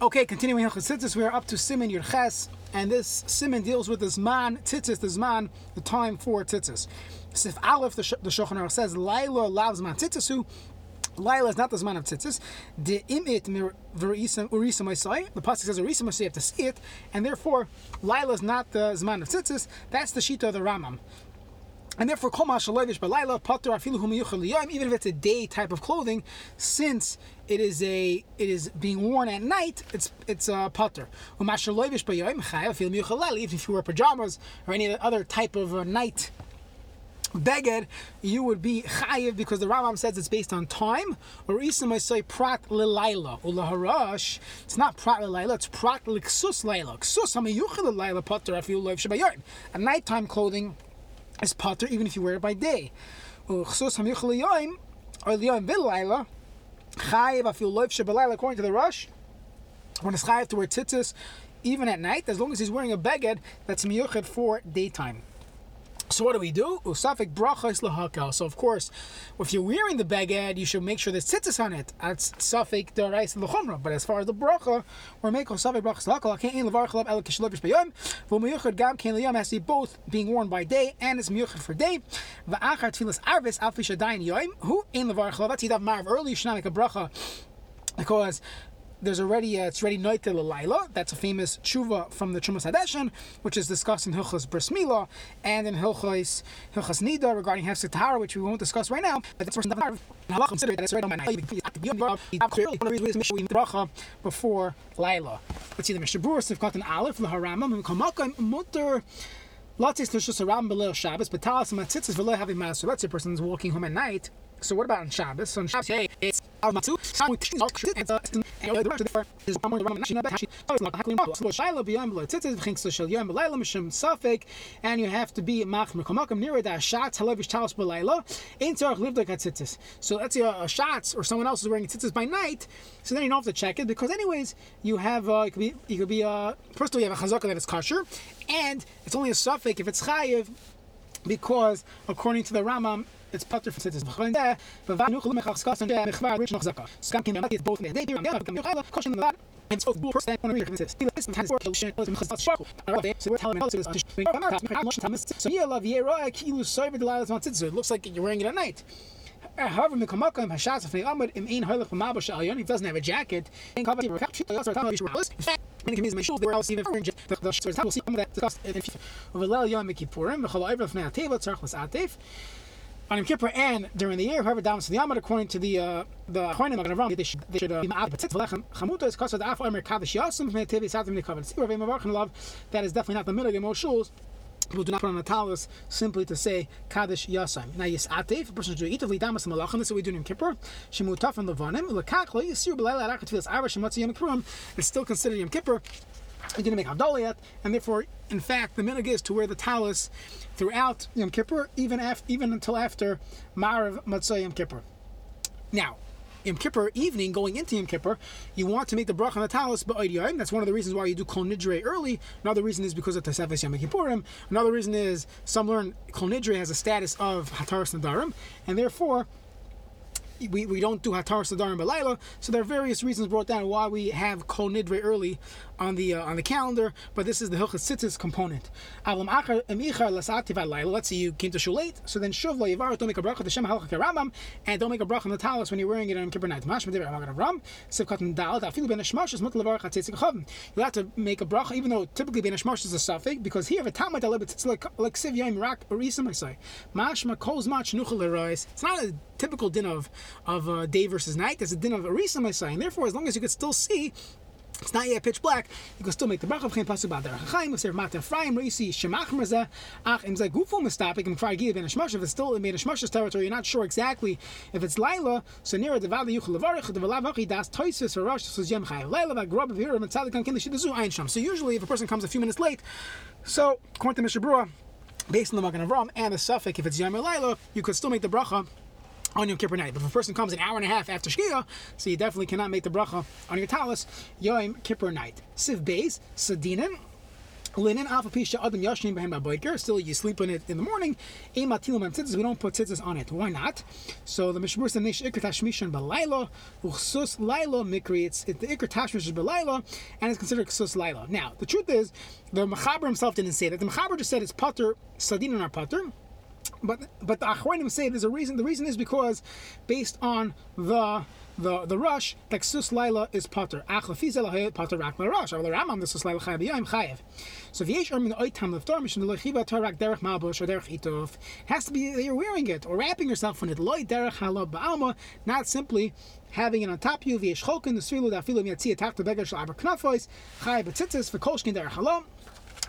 Okay, continuing Tzitzis, we are up to Siman Yud Ches, and this Siman deals with this man Tzitzis, this man, the time for Tzitzis. Sif Aleph, the, the Shulchan says, Laila loves man Tzitzisu. Laila is not the man of Tzitzis. De imit urisa. The pasuk says urisa Masai, you have to see it, and therefore Laila is not the Zman of Tzitzis. That's the Shita of the Rambam. And therefore, kol mashalovish balayla pater afilu humiyuchel even if it's a day type of clothing, since it is a it is being worn at night, it's it's uh, a pater. Umashalovish bayayim chayav afilu miyuchel If you wear pajamas or any other type of a night beged, you would be chayiv because the Rambam says it's based on time. Or I say prat lilayla ulaharosh. It's not prat lilayla. It's prat liksus layla. Ksus hamiyuchel lilayla pater afilu loiv shabayim. A nighttime clothing is potter even if you wear it by day. According to the Rosh, when it's chayiv to wear tzitzis even at night, as long as he's wearing a beged that's miyuched for daytime. So what do we do? Usafik bracha is lahakal. So of course, if you're wearing the beged, you should make sure there's tzitzis on it. That's safik derais lechumra. But as far as the bracha, we're making safik bracha lahakal. Can't levar chalav el kishlevish bayom. V'miyuchad gam kain liyam has to be both being worn by day and it's miyuchad for day. V'achar tfilas arvis alfi shadayin yoim. Who in levar chalav? That's yidav marv early. You should not make a bracha because there's already uh, it's already Noitel Laila. That's a famous tshuva from the Trumas Hadeshin, which is discussed in Hilchas Bris Mila and in Hilchas Hilchas Nida regarding Hefsek Tahara, which we won't discuss right now. But that's person consider that it's right on my night. before Laila. Let's see the Mishnah Berurah Sivkat Aleph Laharamam Kamakam Mutter. Let's say a a person's walking home at night. So what about on Shabbos? So on Shabbos, hey, it's Almatsu. And you have to be machmer kamakam near that shots halavish talos belayla. Ain't tzarich lived like tzitzis. So let's say a, shots or someone else is wearing tzitzis by night. So then you don't have to check it because anyways you have uh, you could be you could be uh, first of all you have a chazaka that is kosher, and it's only a suffix if it's chayiv because according to the Rambam it's pater for tzitzis. That, and mkhvar rich noch zaka. Skam kim yamat both in. They do yeah, come khala caution the and so first one reader this. This has work solution was khas shako. So we're telling us is so yeah love yera kilu serve the last one It looks like you're wearing it at night. However, Mikamakam Hashatz of Amud im Ein Hoilach from Mabash Alyon, he doesn't have a jacket, and the recap, she also you In fact, The the of of the on Kippur and during the year, whoever downs to the Amud, according to the uh, the are going to they should they should uh, be ma'at. But lechem chamuta af omer from nikavan. See love that is definitely not the middle of most shuls. People do not put on a talus simply to say Kaddish Yasam. Now, yes, Atif, a person should eat of Lidamas Malach, and this is what we do in Yom Kippur. Shemutaf and Levanim, Lekachlo, Yisir Belayla Arakat Filas Irish, and Yom Kippurim, it's still considered Yom Kippur. He didn't make Havdalah yet, and therefore, in fact, the minig is to wear the talus throughout Yom Kippur, even after, even until after Marav Matzah Yom Kippur. Now, Yom Kippur evening, going into Yom Kippur, you want to make the bracha on the talus ba'oidiyim. That's one of the reasons why you do Kol Nidre early. Another reason is because of Tesefes Yom Kippurim. Another reason is some learn Kol Nidre has a status of Hataras Nadarim, and therefore we, we don't do Hatar Sadar and Belayla. So there are various reasons brought down why we have Kol Nidre early on the uh, on the calendar, but this is the Hilchas Tzitzis component. Let's say you came to shul late, so then Shuv Yivar, don't make a bracha, the Shem Halach Rambam, and don't make a bracha on the talus when you're wearing it on Kippur night. Mash Medir Amagad Ram, Sivkat Dal, Afilu Ben Ashmash is Mutal Levar Chatzik Chavim. You have to make a bracha, even though typically Ben Ashmash is a suffix, because here, a Talmud Alibit, it's like like Siv Rak Nuchel It's not a typical din of of uh, day versus night. There's a din of Arisa, I say, and therefore, as long as you could still see it's not yet pitch black. You can still make the bracha of pasuk chaim. If matem frayim reisi shemach merzeh ach im zay gufo mistapik im kfar gil ben shmash. If it's still in a shmash's territory, you're not sure exactly if it's laila. So near the valley yuchel levarich the velav hachi das yem laila of and sham. So usually, if a person comes a few minutes late, so according to based on the Avram and the suffix, if it's yom laila, you could still make the bracha on Yom Kippur night. But if a person comes an hour and a half after Shkia, so you definitely cannot make the bracha on your talus Yom Kippur night. Siv Beis, Sadinin, linen alpha pisha adam yashnim behem baboiker. Still, you sleep in it in the morning. Ema tilim tzitzis. We don't put tzitzis on it. Why not? So the mishmur says nish ikr tashmishan balayla uchsus layla mikri. It's it, the ikr tashmish is and it's considered ksus layla. Now the truth is, the mechaber himself didn't say that. The mechaber just said it's putter sadin and putter. But but the Achronim say there's a reason. The reason is because based on the the the Rosh, like sus laila is potter. Ach lefizel lahayot potter rak Rosh. Or the Rambam the sus laila chayav yom chayav. So if yesh ermin oitam leftor mishum lechiba tarak derech malbush or derech itof, has to be that you're wearing it or wrapping yourself in it. Loy derech halab ba'alma, not simply having it on top of you. V'yesh cholkin the srilu da filu miyatzia tak the beggar shal aber knafois chayav betzitzis v'kolshkin derech halom.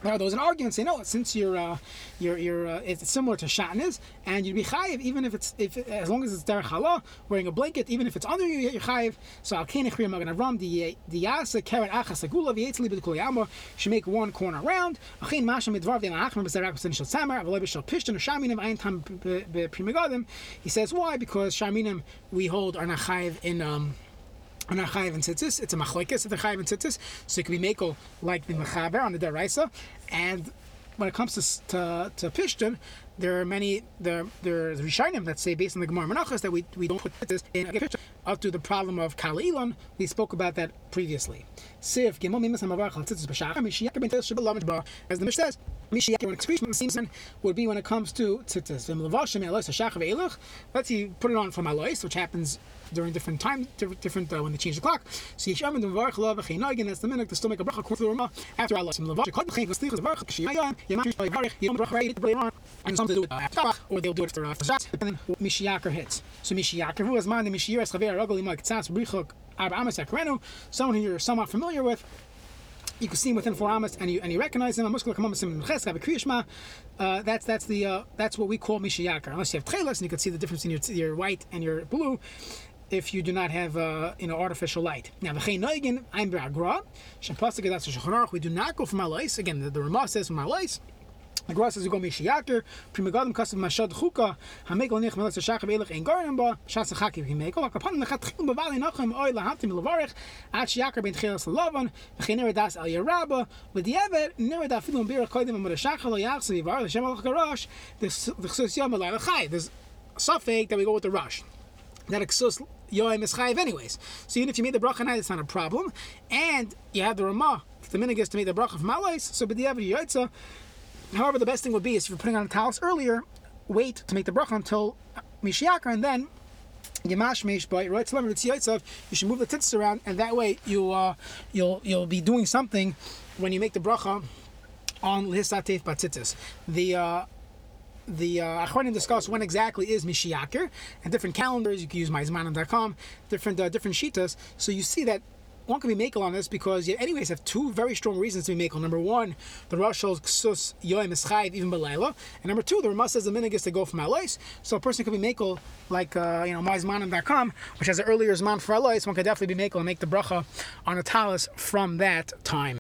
Now there was an argument saying, no, since you're, uh, you're, you're, uh, it's similar to shatnez, and you'd be chayiv even if it's, if as long as it's derech halah, wearing a blanket, even if it's under you, you're chayiv. So al kenich riyam agan avram the yasa karen achas agula v'yetzli b'dekol yama should make one corner round. Achin masha midvar v'yan achman b'zerak b'sin shel samar avloy b'shel pishtan shaminim ayin tam b'primigadim. He says why? Because shaminim we hold are not chayiv in. Um, are not chayiv and tzitzis. It's a machlekes of the chayiv and tzitzis, so it can be mako like the mechaber on the deraisa. And when it comes to to, to pishton, there are many there there's rishonim that say based on the gemara menachos that we, we don't put this in a pishton up to the problem of kalilon. We spoke about that previously. Siv gimel mimas hamavar chal tzitzis b'shachar mishiyakar tel shabbalam bar as the Mishnah says. Mishiyakar when excretion seems would be when it comes to tzitzis. V'im levashim elos hashachar ve'eluch. Let's see put it on for alois, which happens during different times, different uh, when they change the clock. So Yishem and Varch Love Cheinagin. That's the minute to still make a bracha according to after Allah. Some Levarch Kol B'chein V'Slichas Varch K'Shiyayim Yamash Varch Yom Bracha to on and something to do uh, after or they'll do it after uh, Shabbat and then Mishiyaker hits. So Mishiyaker who is man the Mishiyiras Chaver Ragol Imak Tzatz Brichok Amas Akrenu, someone who you're somewhat familiar with you can see him within four amas and you and you recognize him. Uh, that's that's the uh, that's what we call mishiyakar. Unless you have tchelas and you can see the difference in your your white and your blue. If you do not have uh, you know artificial light. Now the noigin I'm shulchan We do not go from alais. Again, the, the Ramah says from alais. The Gemara says we go mishiyaker, primigadim kasav mashad chuka, hamek onich melas shachav elech ein garden ba, shas chakiv himeko, akapan lechatchilu bavali nachem oy lahatim levarich, at shiyaker ben tchilas lavan, v'chener das al yaraba, v'diavad ner da filum bir koidim amar shachal yachsi var l'shem al garash, the chsus yom alay l'chay. There's suffix that we go with the Rosh. That exus yoim is chayiv anyways. So even if you made the bracha night, it's not a problem. And you have the Ramah, the minhag to make the bracha of malais, so b'diavad yoytza, However, the best thing would be is if you're putting on a talis earlier, wait to make the bracha until Mishiakar, and then Yemashmesh by right you should move the tits around, and that way you uh, you'll you'll be doing something when you make the bracha on Lihisatef Batzitzis. The uh, the uh, Achronim discuss when exactly is Mishiakir, and different calendars. You can use myzmanim.com, different uh, different shitas. So you see that one can be makel on this because you anyways have two very strong reasons to be makel. Number one, the Rosh ksus yoim is even belayla, and number two, the Ramah says the minig is to go from alais. So a person could be makel like uh, you know myzmanim.com, which has an earlier zman for alais. One could definitely be makel and make the bracha on a talis from that time.